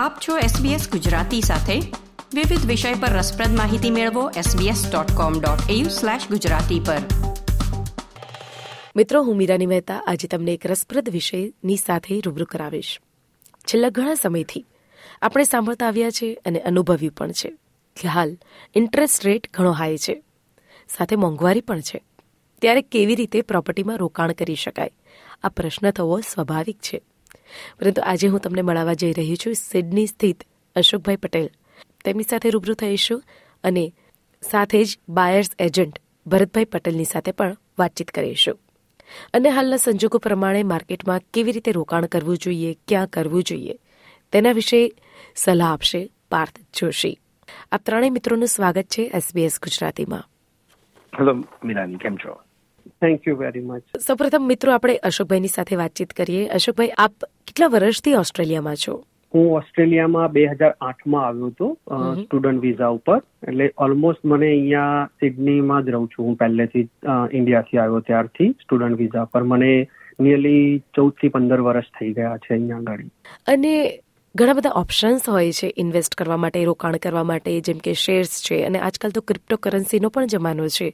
આપ છો SBS ગુજરાતી સાથે. વિવિધ વિષય પર રસપ્રદ માહિતી મેળવો sbs.com.au/gujarati પર. મિત્રો, હું મીરાની મહેતા આજે તમને એક રસપ્રદ વિષયની સાથે રૂબરૂ કરાવીશ. છેલ્લા ઘણા સમયથી આપણે સાંભળતા આવ્યા છે અને અનુભવ્યું પણ છે કે હાલ ઇન્ટરેસ્ટ રેટ ઘણો હાઈ છે, સાથે મોંઘવારી પણ છે. ત્યારે કેવી રીતે પ્રોપર્ટીમાં રોકાણ કરી શકાય? આ પ્રશ્ન થવો સ્વાભાવિક છે. પરંતુ આજે હું તમને મળવા જઈ રહી છું સિડની સ્થિત અશોકભાઈ પટેલ. તેમની સાથે રૂબરૂ થઈશું અને સાથે જ બાયર્સ એજન્ટ ભરતભાઈ પટેલની સાથે પણ વાતચીત કરીશું. અને હાલના સંજોગો પ્રમાણે માર્કેટમાં કેવી રીતે રોકાણ કરવું જોઈએ, ક્યાં કરવું જોઈએ, તેના વિશે સલાહ આપશે પાર્થ જોશી. આ ત્રણેય મિત્રોનું સ્વાગત છે એસબીએસ ગુજરાતીમાં. હેલો મીરાની કેમ છો? થેન્ક યુ વેરી મચ સૌપ્રથમ મિત્રો આપણે અશોકભાઈની સાથે વાતચીત કરીએ. અશોકભાઈ આપ કેટલા વર્ષથી ઓસ્ટ્રેલિયામાં છો? હું ઓસ્ટ્રેલિયામાં બે હજાર આઠમાં આવ્યો હતો સ્ટુડન્ટ વિઝા ઉપર. એટલે ઓલમોસ્ટ મને અહીંયા સિડનીમાં જ રહું છું. હું પહેલેથી ઇન્ડિયાથી આવ્યો ત્યારથી સ્ટુડન્ટ વિઝા પર. મને નિયરલી ચૌદથી પંદર વર્ષ થઈ ગયા છે અહીંયા આગળ. અને ઘણા બધા ઓપ્શન્સ હોય છે ઇન્વેસ્ટ કરવા માટે રોકાણ કરવા માટે જેમ કે શેર્સ છે. અને આજકાલ તો ક્રિપ્ટો કરન્સીનો પણ જમાનો છે.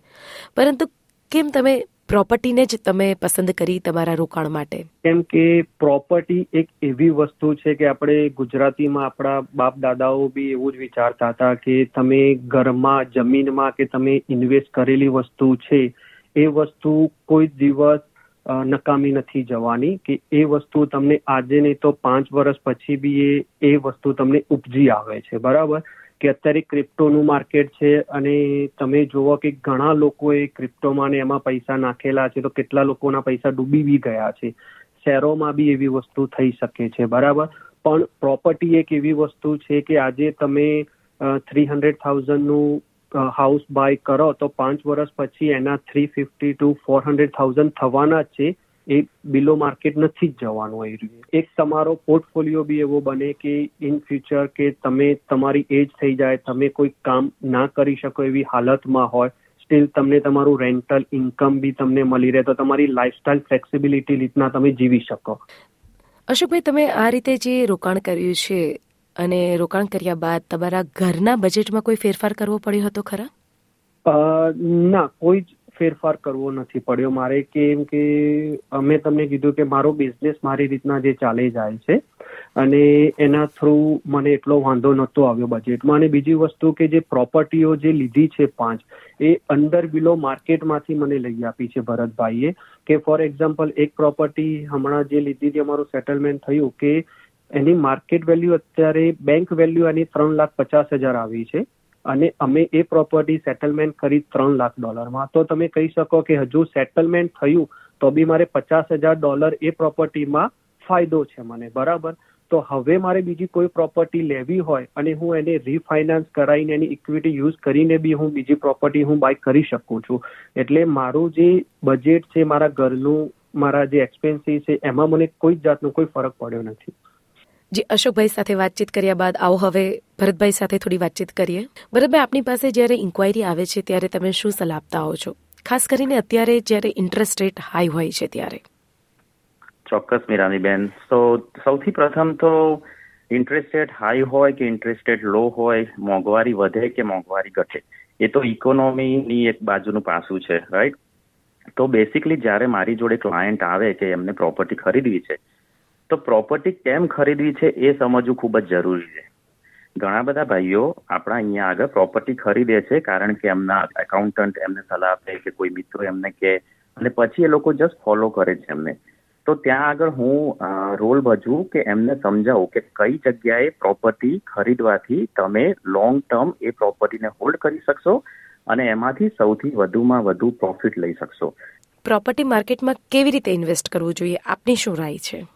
પરંતુ કેમ તમે પ્રોપર્ટીને જ તમે પસંદ કરી તમારા રોકાણ માટે? કેમ કે પ્રોપર્ટી એક એવી વસ્તુ છે કે આપણે ગુજરાતીમાં આપણા બાપ દાદાઓ બી એવું જ વિચારતા હતા કે તમે ઘરમાં, જમીનમાં કે તમે ઇન્વેસ્ટ કરેલી વસ્તુ છે, એ વસ્તુ કોઈ દિવસ નકામી નથી જવાની કે એ વસ્તુ તમને આજે નહીં તો પાંચ વર્ષ પછી બી એ એ વસ્તુ તમને ઉપજી આવે છે. બરાબર? કે અત્યારે ક્રિપ્ટોનું માર્કેટ છે અને તમે જુઓ કે ઘણા લોકોએ ક્રિપ્ટોમાં ને એમાં પૈસા નાખેલા છે, તો કેટલા લોકોના પૈસા ડૂબી બી ગયા છે. શેરોમાં બી એવી વસ્તુ થઈ શકે છે, બરાબર? પણ પ્રોપર્ટી એક એવી વસ્તુ છે કે આજે તમે થ્રી હંડ્રેડ થાઉઝન્ડનું હાઉસ બાય કરો, તો પાંચ વર્ષ પછી એના three fifty to four hundred thousand થવાના જ છે. એ બિલો માર્કેટ નથી જ જવાનું એ રહ્યું. એક તમારો પોર્ટફોલિયો બી એવો બને કે ઇન ફ્યુચર કે તમે તમારી એજ થઈ જાય તમે કોઈ કામ ના કરી શકો એવી હાલતમાં હોય સ્ટીલ તમને તમારું રેન્ટલ ઇન્કમ બી તમને મળી રહે તો તમારી લાઇફસ્ટાઇલ ફ્લેક્સિબિલિટી રીતના તમે જીવી શકો. અશોકભાઈ તમે આ રીતે જે રોકાણ કર્યું છે અને રોકાણ કર્યા બાદ તમારા ઘરના બજેટમાં કોઈ ફેરફાર કરવો પડ્યો હતો ખરા? ના કોઈ જ ફેરફાર કરવો નથી પડ્યો. મારે કેમ કે અમે તમને કીધું કે મારો બિઝનેસ મારી રીતના જે ચાલે જાય છે અને એના થ્રુ મને એટલો વાંધો નહોતો આવ્યો બજેટમાં અને બીજી વસ્તુ કે જે પ્રોપર્ટીઓ જે લીધી છે પાંચ, એ અંડર બિલો માર્કેટમાંથી મને લઈ આપી છે ભરતભાઈએ. કે ફોર એક્ઝામ્પલ એક પ્રોપર્ટી હમણાં જે લીધી હતી અમારું સેટલમેન્ટ થયું કે એની માર્કેટ વેલ્યુ અત્યારે બેંક વેલ્યુ એની ત્રણ લાખ પચાસ હજાર આવી છે. અને અમે એ પ્રોપર્ટી સેટલમેન્ટ કરી ત્રણ લાખ ડોલરમાં. તો તમે કહી શકો કે હજુ સેટલમેન્ટ થયું, તો બી મારે પચાસ હજાર ડોલર એ પ્રોપર્ટીમાં ફાયદો છે મને. બરાબર? તો હવે મારે બીજી કોઈ પ્રોપર્ટી લેવી હોય અને હું એને રીફાઇનાન્સ કરાવીને એની ઇક્વિટી યુઝ કરીને બી હું બીજી પ્રોપર્ટી હું બાય કરી શકું છું. એટલે મારું જે બજેટ છે મારા ઘરનું, મારા જે એક્સપેન્સીસ છે, એમાં મને કોઈ જ જાતનો કોઈ ફરક પડ્યો નથી. જે, અશોકભાઈ સાથે વાતચીત કર્યા બાદ આવો હવે ભરતભાઈ સાથે થોડી વાતચીત કરીએ. ભરતભાઈ, આપની પાસે જ્યારે ઇન્ક્વાયરી આવે છે, ત્યારે તમે શું સલાહ આપતા હો છો? ખાસ કરીને અત્યારે જ્યારે ઇન્ટરેસ્ટ રેટ હાઈ હોય છે ત્યારે. ચોક્કસ મીરાનીબેન તો સૌથી પ્રથમ તો ઇન્ટરેસ્ટ રેટ હાઈ હોય કે ઇન્ટરેસ્ટ રેટ લો હોય, મોંઘવારી વધે કે મોંઘવારી ઘટે, એ તો ઇકોનોમીની એક બાજુનું પાસું છે રાઈટ તો બેસિકલી જ્યારે મારી જોડે ક્લાયન્ટ આવે કે એમને પ્રોપર્ટી ખરીદવી છે તો પ્રોપર્ટી કેમ ખરીદવી છે એ સમજવું ખૂબ જ જરૂરી છે. ઘણા બધા ભાઈઓ આપણા અહીંયા આગળ પ્રોપર્ટી ખરીદે છે કારણ કે એમના એકાઉન્ટન્ટ એમને સલાહ આપે કે કોઈ મિત્રો એમને કે અને પછી એ લોકો જસ્ટ ફોલો કરે છે એમને. તો ત્યાં આગળ હું રોલ ભજવું કે એમને સમજાવું કે કઈ જગ્યાએ પ્રોપર્ટી ખરીદવાથી તમે લોંગ ટર્મ એ પ્રોપર્ટીને હોલ્ડ કરી શકશો અને એમાંથી સૌથી વધુમાં વધુ પ્રોફિટ લઈ શકશો. પ્રોપર્ટી માર્કેટમાં કેવી રીતે ઇન્વેસ્ટ કરવું જોઈએ? આપની શું રાય છે?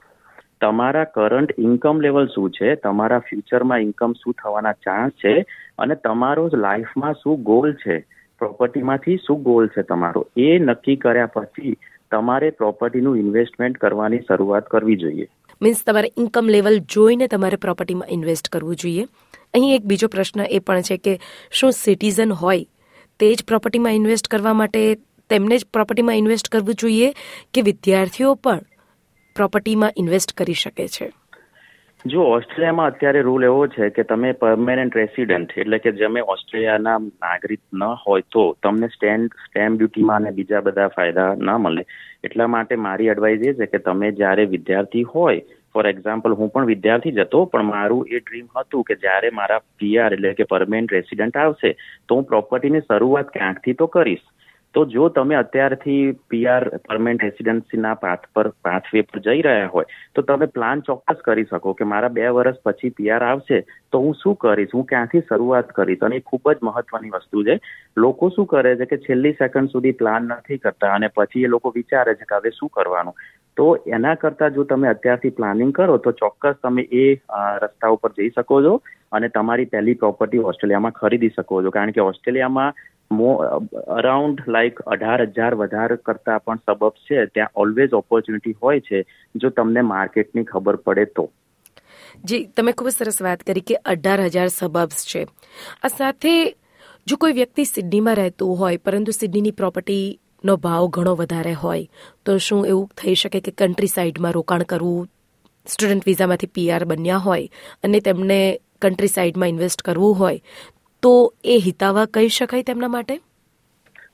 તમારા કરંટ ઇન્કમ લેવલ શું છે? તમારા ફ્યુચરમાં ઇન્કમ શું થવાના ચાન્સ છે? અને તમારો લાઈફમાં શું ગોલ છે? પ્રોપર્ટીમાંથી શું ગોલ છે તમારો? એ નક્કી કર્યા પછી તમારે પ્રોપર્ટીનું ઇન્વેસ્ટમેન્ટ કરવાની શરૂઆત કરવી જોઈએ. મીન્સ તમારે ઇન્કમ લેવલ જોઈને તમારે પ્રોપર્ટીમાં ઇન્વેસ્ટ કરવું જોઈએ. અહીં એક બીજો પ્રશ્ન એ પણ છે કે શું સિટીઝન હોય તે જ પ્રોપર્ટીમાં ઇન્વેસ્ટ કરવા માટે તેમને જ પ્રોપર્ટીમાં ઇન્વેસ્ટ કરવું જોઈએ કે વિદ્યાર્થીઓ પણ? પ્રોપર્ટીમાં ઇન્વેસ્ટ કરી શકે છે? જો ઓસ્ટ્રેલિયામાં અત્યારે રૂલ એવો છે કે તમે પરમેનન્ટ રેસિડન્ટ એટલે કે તમે ઓસ્ટ્રેલિયાના નાગરિક ન હોય તો તમને સ્ટેન્ડ સ્ટેમ્પ ડ્યુટીમાં અને બીજા બધા ફાયદા ન મળે. એટલા માટે મારી એડવાઇસ એ છે કે તમે જ્યારે વિદ્યાર્થી હોય ફોર એક્ઝામ્પલ હું પણ વિદ્યાર્થી જ હતો, પણ મારું એ ડ્રીમ હતું કે જ્યારે મારા પીઆર એટલે કે પરમેનન્ટ રેસિડન્ટ આવશે, તો હું પ્રોપર્ટીની શરૂઆત ક્યાંકથી તો કરીશ. તો જો તમે અત્યારથી પીઆર પરમેન્ટ રેસિડન્સીના પાથ પર પાથવે પર જઈ રહ્યા હોય, તો તમે પ્લાન ચોક્કસ કરી શકો કે મારા બે વર્ષ પછી પીઆર આવશે, તો હું શું કરીશ? હું ક્યાંથી શરૂઆત કરીશ? અને એ ખૂબ જ મહત્વની વસ્તુ છે. લોકો શું કરે છે કે છેલ્લી સેકન્ડ સુધી પ્લાન નથી કરતા અને પછી એ લોકો વિચારે છે કે હવે શું કરવાનું? તો એના કરતાં જો તમે અત્યારથી પ્લાનિંગ કરો, તો ચોક્કસ તમે એ રસ્તા ઉપર જઈ શકો છો અને તમારી પહેલી પ્રોપર્ટી ઓસ્ટ્રેલિયામાં ખરીદી શકો છો. કારણ કે ઓસ્ટ્રેલિયામાં અરાઉન્ડ લાઈક અઢાર હજાર વધારે કરતા પણ સબબ છે, ત્યાં ઓલવેઝ ઓપોર્ચ્યુનિટી હોય છે, જો તમને માર્કેટની ખબર પડે તો. જી, તમે ખૂબ સરસ વાત કરી કે અઢાર હજાર સબબ્સ છે. આ સાથે જો કોઈ વ્યક્તિ સિડનીમાં રહેતું હોય, પરંતુ સિડનીની પ્રોપર્ટી નો ભાવ ઘણો વધારે હોય, તો શું એવું થઈ શકે કે કન્ટ્રી સાઇડમાં રોકાણ કરવું સ્ટુડન્ટ વિઝામાંથી પીઆર બન્યા હોય અને તેમને કન્ટ્રી સાઇડમાં ઇન્વેસ્ટ કરવું હોય તો એ હિતાવા કહી શકાય તેમના માટે?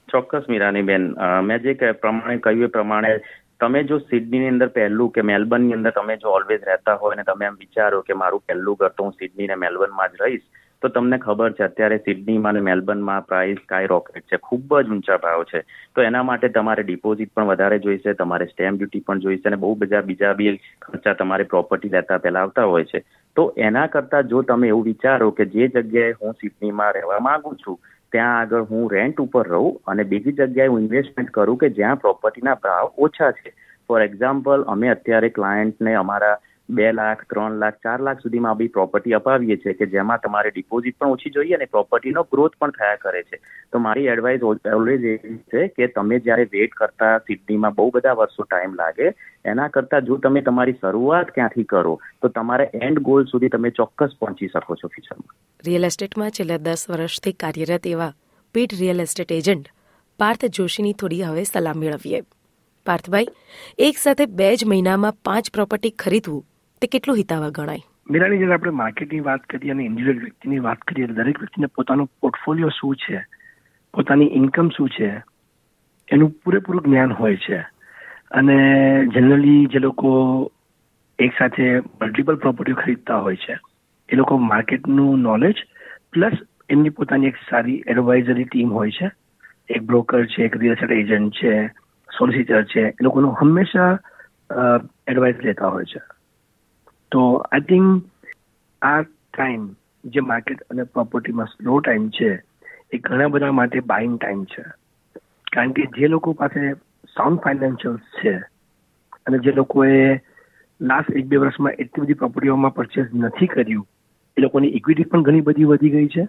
ચોક્કસ મીરાનીબેન. મેં જે પ્રમાણે કહ્યું એ પ્રમાણે તમે જો સિડનીની અંદર પહેલું કે મેલબર્નની અંદર તમે જો ઓલવેઝ રહેતા હોય ને તમે એમ વિચારો કે મારું પહેલું ઘર તો હું સિડની ને મેલબર્નમાં જ રહીશ તો તમને ખબર છે, અત્યારે સિડનીમાં અને મેલબર્નમાં પ્રાઇસ સ્કાય રોકેટ છે, ખૂબ જ ઊંચા ભાવ છે. તો એના માટે તમારે ડિપોઝિટ પણ વધારે જોઈશે, તમારે સ્ટેમ્પ ડ્યુટી પણ જોઈશે અને બહુ બધા બીજા બી ખર્ચા તમારે પ્રોપર્ટી લેતા પહેલા આવતા હોય છે. તો એના કરતાં જો તમે એવું વિચારો કે જે જગ્યાએ હું સિડનીમાં રહેવા માંગુ છું, ત્યાં આગળ હું રેન્ટ ઉપર રહું અને બીજી જગ્યાએ હું ઇન્વેસ્ટમેન્ટ કરું કે જ્યાં પ્રોપર્ટીના ભાવ ઓછા છે. ફોર એક્ઝામ્પલ, અમે અત્યારે ક્લાયન્ટને અમારા બે લાખ, ત્રણ લાખ, ચાર લાખ સુધીમાં બી પ્રોપર્ટી અપાવીએ છીએ કે જેમાં તમારે ડિપોઝિટ પણ ઓછી જોઈએ અને પ્રોપર્ટીનો ગ્રોથ પણ થયા કરે છે. તો મારી એડવાઇસ ઓલવેઝ એવી છે કે તમે જ્યારે વેઇટ કરતા સિડનીમાં બહુ બધા વર્ષો ટાઈમ લાગે, એના કરતાં જો તમે તમારી શરૂઆત ક્યાંથી કરો, તો તમારે એન્ડ ગોલ સુધી તમે ચોક્કસ પહોંચી શકો છો ફ્યુચરમાં રિયલ એસ્ટેટમાં છેલ્લા દસ વર્ષથી કાર્યરત એવા પીટ રિયલ એસ્ટેટ એજન્ટ પાર્થ જોશીની થોડી હવે સલાહ મેળવીએ. પાર્થભાઈ, એક સાથે બે જ મહિનામાં પાંચ પ્રોપર્ટી ખરીદવું તે કેટલું હિતાવહ ગણાય? મીરાની જ્યારે આપણે માર્કેટની વાત કરીએ અને ઇન્ડિવિજ્યુઅલ વ્યક્તિની વાત કરીએ દરેક વ્યક્તિને પોતાનો પોર્ટફોલિયો શું છે? પોતાની ઇન્કમ શું છે? એનું પૂરેપૂરું જ્ઞાન હોય છે. અને જનરલી જે લોકો એક સાથે મલ્ટિપલ પ્રોપર્ટીઓ ખરીદતા હોય છે, એ લોકો માર્કેટનું નોલેજ પ્લસ એમની પોતાની એક સારી એડવાઇઝરી ટીમ હોય છે. એક બ્રોકર છે, એક રિયલ એસ્ટેટ એજન્ટ છે સોલિસિટર છે, એ લોકોનું હંમેશા એડવાઇસ લેતા હોય છે. તો આઈ થિંક આ ટાઈમ જે માર્કેટ અને પ્રોપર્ટીમાં સ્લો ટાઈમ છે, એ ઘણા બધા માટે બાઇંગ ટાઈમ છે. કારણ કે જે લોકો પાસે સાઉન્ડ ફાઇનાન્શિયલ્સ છે અને જે લોકોએ લાસ્ટ એક બે વર્ષમાં એટલી બધી પ્રોપર્ટીઓમાં પરચેસ નથી કર્યું, એ લોકોની ઇક્વિટી પણ ઘણી બધી વધી ગઈ છે.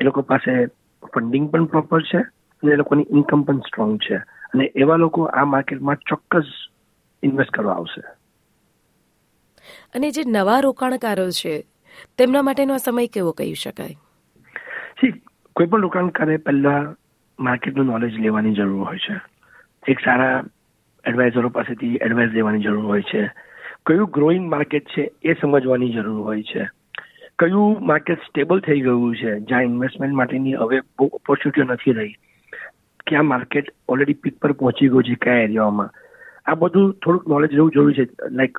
એ લોકો પાસે ફંડિંગ પણ પ્રોપર છે અને એ લોકોની ઇન્કમ પણ સ્ટ્રોંગ છે. અને એવા લોકો આ માર્કેટમાં ચોક્કસ ઇન્વેસ્ટ કરવા આવશે. અને જે નવા રોકાણકારો છે, તેમના માટેનો સમય કેવો કહી શકાય? કોઈ પણ રોકાણકારે પહેલા માર્કેટનું નોલેજ લેવાની જરૂર હોય છે. એક સારા એડવાઇઝરો પાસેથી એડવાઇસ લેવાની જરૂર હોય છે. કયું ગ્રોઈંગ માર્કેટ છે એ સમજવાની જરૂર હોય છે. કયું માર્કેટ સ્ટેબલ થઈ ગયું છે, જ્યાં ઇન્વેસ્ટમેન્ટ માટેની હવે બહુ ઓપોર્ચ્યુનિટીઓ નથી રહી. ક્યાં માર્કેટ ઓલરેડી પીક પર પહોંચી ગયું છે, કયા એરિયામાં આ બધું થોડુંક નોલેજ રહેવું જરૂરી છે. લાઈક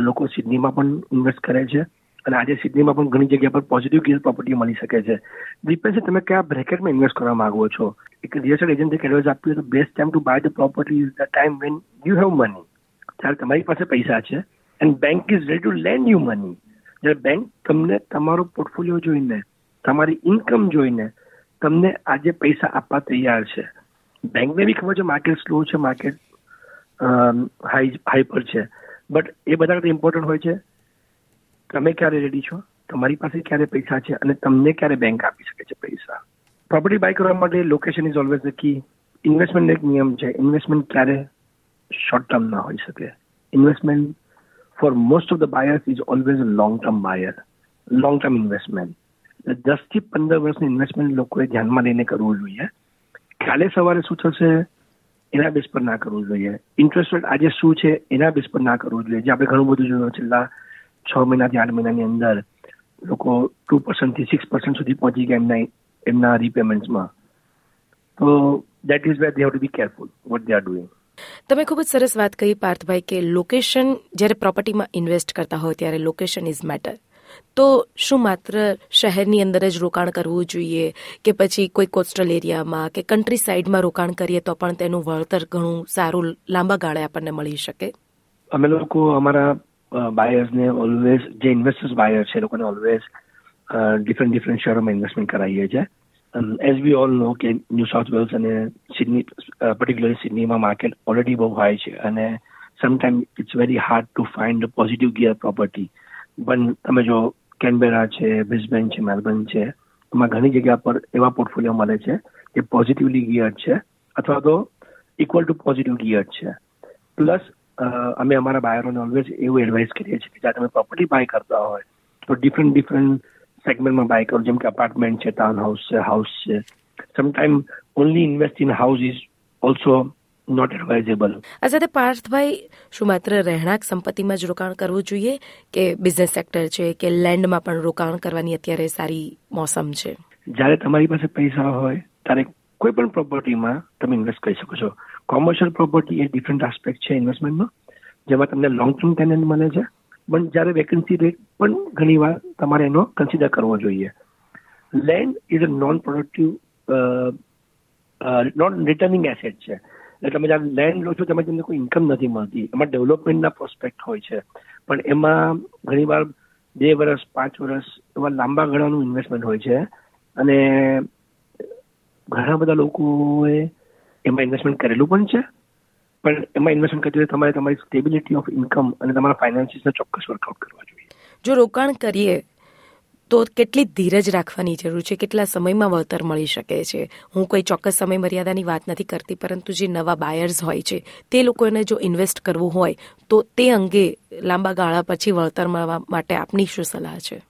લોકો સિડનીમાં પણ ઇન્વેસ્ટ કરે છે અને આજે સિડનીમાં પણ ઘણી જગ્યા પર પોઝિટિવ કેસ પ્રોપર્ટી મળી શકે છે. ડિપેન્ડ તમે કયા બ્રેકેટમાં ઇન્વેસ્ટ કરવા માંગો છો? એક રિયલ એસ્ટેટ એજન્ટ એડવાઇસ આપ્યું તો best time to buy the property is the time when you have money ત્યારે તમારી પાસે પૈસા છે and bank is ready to lend you money જ્યારે બેંક તમને તમારો પોર્ટફોલિયો જોઈને, તમારી ઇન્કમ જોઈને તમને આજે પૈસા આપવા તૈયાર છે. બેંકને બી ખબર છે માર્કેટ સ્લો છે માર્કેટ હાઈ હાઈ પર છે. બટ એ બધા કરતા ઇમ્પોર્ટન્ટ હોય છે. તમે ક્યારે રેડી છો? તમારી પાસે ક્યારે પૈસા છે? અને તમને ક્યારે બેંક આપી શકે છે પૈસા? પ્રોપર્ટી બાય કરવા માટે location is always the key investment એક નિયમ છે. ઇન્વેસ્ટમેન્ટ ક્યારે શોર્ટ ટર્મ ના હોઈ શકે. Investment for most of the buyers is always long term buyer long term investment દસથી પંદર વર્ષની ઇન્વેસ્ટમેન્ટ લોકોએ ધ્યાનમાં લઈને કરવું જોઈએ. કાલે સવારે શું થશે? એના બેસ પર ના કરવું જોઈએ. ઇન્ટરેસ્ટ રેટ આજે શું છે એના બેસ પર ના કરવું જોઈએ. જે આપણે ઘણું બધું જોયું છેલ્લા છ મહિનાથી આઠ મહિનાની અંદર, લોકો ટુ પર્સન્ટથી સિક્સ પર્સન્ટ સુધી પહોંચી ગયા એમના એમના રીપેમેન્ટ્સમાં તો that is where they have to be careful what they are doing તમે ખૂબ જ સરસ વાત કહી પાર્થભાઈ કે લોકેશન જ્યારે પ્રોપર્ટીમાં ઇન્વેસ્ટ કરતા હોય ત્યારે લોકેશન ઇઝ મેટર તો શું માત્ર શહેરની અંદર જ રોકાણ કરવું જોઈએ કે પછી કોઈ કોસ્ટલ એરિયામાં કે કન્ટ્રી સાઇડમાં રોકાણ કરીએ તો પણ તેનું વળતર ઘણું સારું લાંબા ગાળે આપણને મળી શકે? અમે લોકો અમારા બાયર્સને ઓલવેઝ જે ઇન્વેસ્ટર્સ બાયર છે લોકોને ઓલવેઝ ડિફરન્ટ ડિફરન્ટ શહેરોમાં ઇન્વેસ્ટમેન્ટ કરાવીએ છીએ. એઝ વી ઓલ નો કે ન્યૂ સાઉથ વેલ્સ અને સિડની પર્ટિક્યુલરલી સિડનીમાં માર્કેટ ઓલરેડી બહુ હાઈ છે અને sometime it's very hard to find positive gear property પણ તમે જો કેનબેરા છે, બ્રિસ્બેન છે, મેલબર્ન છે, એમાં ઘણી જગ્યા પર એવા પોર્ટફોલિયો મળે છે કે પોઝિટિવલી ગિયર્ડ છે અથવા તો ઇક્વલ ટુ પોઝિટિવ ગિયર્ડ છે. પ્લસ અમે અમારા બાયરોને ઓલવેઝ એવું એડવાઇસ કરીએ છીએ કે જ્યારે તમે પ્રોપર્ટી બાય કરતા હોય, તો ડિફરન્ટ ડિફરન્ટ સેગમેન્ટમાં બાય કરો. જેમ કે અપાર્ટમેન્ટ છે ટાઉન હાઉસ છે હાઉસ છે. Sometime only invest in house is also not advisable આ સાથે પાર્થભાઈ શું માત્ર રહેણાંક સંપત્તિમાં જ રોકાણ કરવું જોઈએ કે બિઝનેસ સેક્ટર છે કે લેન્ડમાં પણ રોકાણ કરવાની અત્યારે સારી મોસમ છે? જ્યારે તમારી પાસે પૈસા હોય ત્યારે કોઈ પણ પ્રોપર્ટીમાં તમે ઇન્વેસ્ટ કરી શકો છો. કોમર્શિયલ પ્રોપર્ટી એ ડિફરન્ટ આસ્પેક્ટ છે ઇન્વેસ્ટમેન્ટમાં જેમાં તમને લોંગ ટર્મ ટેનન્ટ મળે છે. પણ જ્યારે વેકન્સી રેટ પણ ઘણી વાર તમારે એનો કન્સિડર કરવો જોઈએ. Land is a non productive non returning asset છે. એટલે તમે જ્યારે લેન્ડ લો છો, તમે તમને કોઈ ઇન્કમ નથી મળતી. એમાં ડેવલપમેન્ટના પ્રોસ્પેક્ટ હોય છે. પણ એમાં ઘણીવાર બે વર્ષ પાંચ વર્ષ એવા લાંબા ગાળાનું ઇન્વેસ્ટમેન્ટ હોય છે. અને ઘણા બધા લોકોએ એમાં ઇન્વેસ્ટમેન્ટ કરેલું પણ છે. પણ એમાં ઇન્વેસ્ટમેન્ટ કરતી તમારે તમારી સ્ટેબિલિટી ઓફ ઇન્કમ અને તમારા ફાઇનાન્સીસને ચોક્કસ વર્કઆઉટ કરવા જોઈએ. જો રોકાણ કરીએ તો કેટલી ધીરજ રાખવાની જરૂર છે? કેટલા સમયમાં વળતર મળી શકે છે? હું કોઈ ચોક્કસ સમય મર્યાદાની વાત નથી કરતી, પરંતુ જે નવા બાયર્સ હોય છે, તે લોકોને જો ઇન્વેસ્ટ કરવું હોય, તો તે અંગે લાંબા ગાળા પછી વળતર મળવા માટે આપની શું સલાહ છે?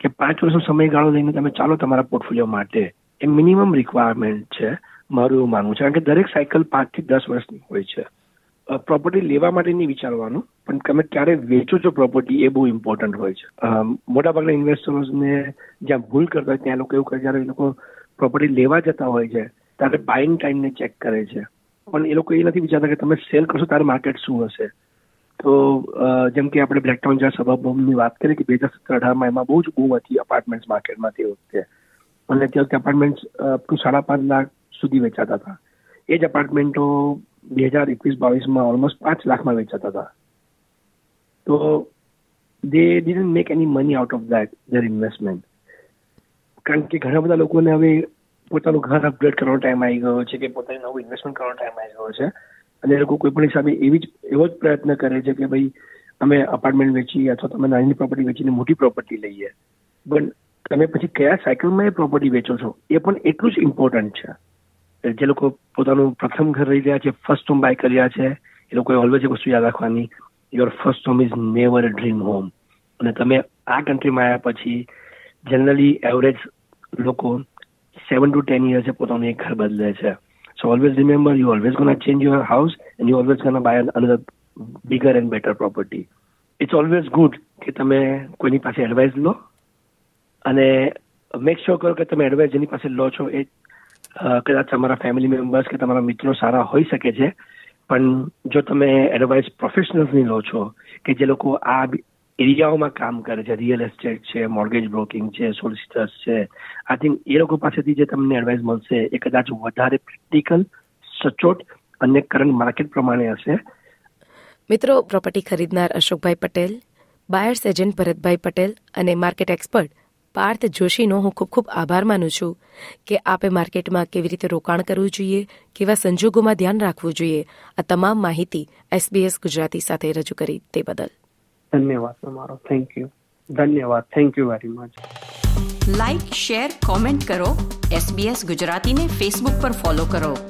કે પાંચ વર્ષનો સમયગાળો લઈને તમે ચાલો તમારા પોર્ટફોલિયો માટે. એ મિનિમમ રિક્વાયરમેન્ટ છે, મારું એવું માનવું છે. કારણ કે દરેક સાયકલ પાંચથી દસ વર્ષની હોય છે. પ્રોપર્ટી લેવા માટે નહીં વિચારવાનું પણ તમે ક્યારે વેચો છો પ્રોપર્ટી એ બહુ ઇમ્પોર્ટન્ટ હોય છે. મોટાભાગના ઇન્વેસ્ટરોને જ્યાં ભૂલ કરતા હોય ત્યાં લોકો એવું કરે જ્યારે એ લોકો પ્રોપર્ટી લેવા જતા હોય છે, ત્યારે બાઇંગ ટાઈમને ચેક કરે છે. પણ એ લોકો એ નથી વિચારતા કે તમે સેલ કરશો ત્યારે માર્કેટ શું હશે. તો જેમ કે આપણે બ્લેકટાઉન જ્યાં સભાભૂમની વાત કરીએ કે બે હજાર સત્તર અઢારમાં એમાં બહુ જ બહુ હતી અપાર્ટમેન્ટ માર્કેટમાં તે વખતે. અને તે વખતે અપાર્ટમેન્ટ સાડા પાંચ લાખ સુધી વેચાતા હતા. એ જ અપાર્ટમેન્ટો બે હજાર એકવીસ બાવીસમાં ઓલમોસ્ટ પાંચ લાખમાં વેચાતા હતા. તો they didn't make any money out of that their investment કારણ કે ઘણા બધા લોકોને હવે પોતાનું ઘર અપગ્રેડ કરવાનો ટાઈમ આવી ગયો છે કે પોતાની નવું ઇન્વેસ્ટમેન્ટ કરવાનો ટાઈમ આવી ગયો છે. અને એ લોકો કોઈ પણ હિસાબે એવી જ, એવો જ પ્રયત્ન કરે છે કે ભાઈ, અમે અપાર્ટમેન્ટ વેચીએ અથવા તમે નાની પ્રોપર્ટી વેચીને મોટી પ્રોપર્ટી લઈએ. પણ તમે પછી કયા સાયકલમાં એ પ્રોપર્ટી વેચો છો? એ પણ એટલું જ ઇમ્પોર્ટન્ટ છે. જે લોકો પોતાનું પ્રથમ ઘર રહી રહ્યા છે ફર્સ્ટ હોમ બાય રહ્યા છે, એ લોકોએ ઓલવેઝ એ વસ્તુ યાદ રાખવાની. Your first home is never a dream home અને તમે આ કન્ટ્રીમાં આવ્યા પછી જનરલી એવરેજ લોકો સેવન ટુ ટેન યર્સે પોતાનું એક ઘર બદલે છે. So always remember you always gonna change your house and you always gonna buy another bigger and better property it's always good કે તમે કોઈની પાસે એડવાઇસ લો અને મેક શ્યોર કરો કે તમે એડવાઇસ જેની પાસે લો છો એ કદાચ તમારા ફેમિલી મેમ્બર્સ કે તમારા મિત્રો સારા હોઈ શકે છે. પણ જો તમે એડવાઇસ પ્રોફેશનલ્સની લો છો, કે જે લોકો આ એરિયાઓમાં કામ કરે છે રિયલ એસ્ટેટ છે મોર્ગેજ બ્રોકિંગ છે સોલિસિટર્સ છે આઈ થિંક એ લોકો પાસેથી જે તમને એડવાઇસ મળશે એ કદાચ વધારે પ્રેક્ટિકલ સચોટ અને કરંટ માર્કેટ પ્રમાણે હશે. મિત્રો પ્રોપર્ટી ખરીદનાર અશોકભાઈ પટેલ બાયર્સ એજન્ટ ભરતભાઈ પટેલ અને માર્કેટ એક્સપર્ટ પાર્થ જોશીનો હું ખૂબ ખૂબ આભાર માનું છું કે આપે માર્કેટમાં કેવી રીતે રોકાણ કરવું જોઈએ કેવા સંજોગોમાં ધ્યાન રાખવું જોઈએ. આ તમામ માહિતી એસબીએસ ગુજરાતી સાથે રજૂ કરી તે બદલ. ધન્યવાદ તમારો. થેન્ક યુ ધન્યવાદ. Thank you very much like share comment કરો. એસબીએસ ગુજરાતીને ફેસબુક પર ફોલો કરો.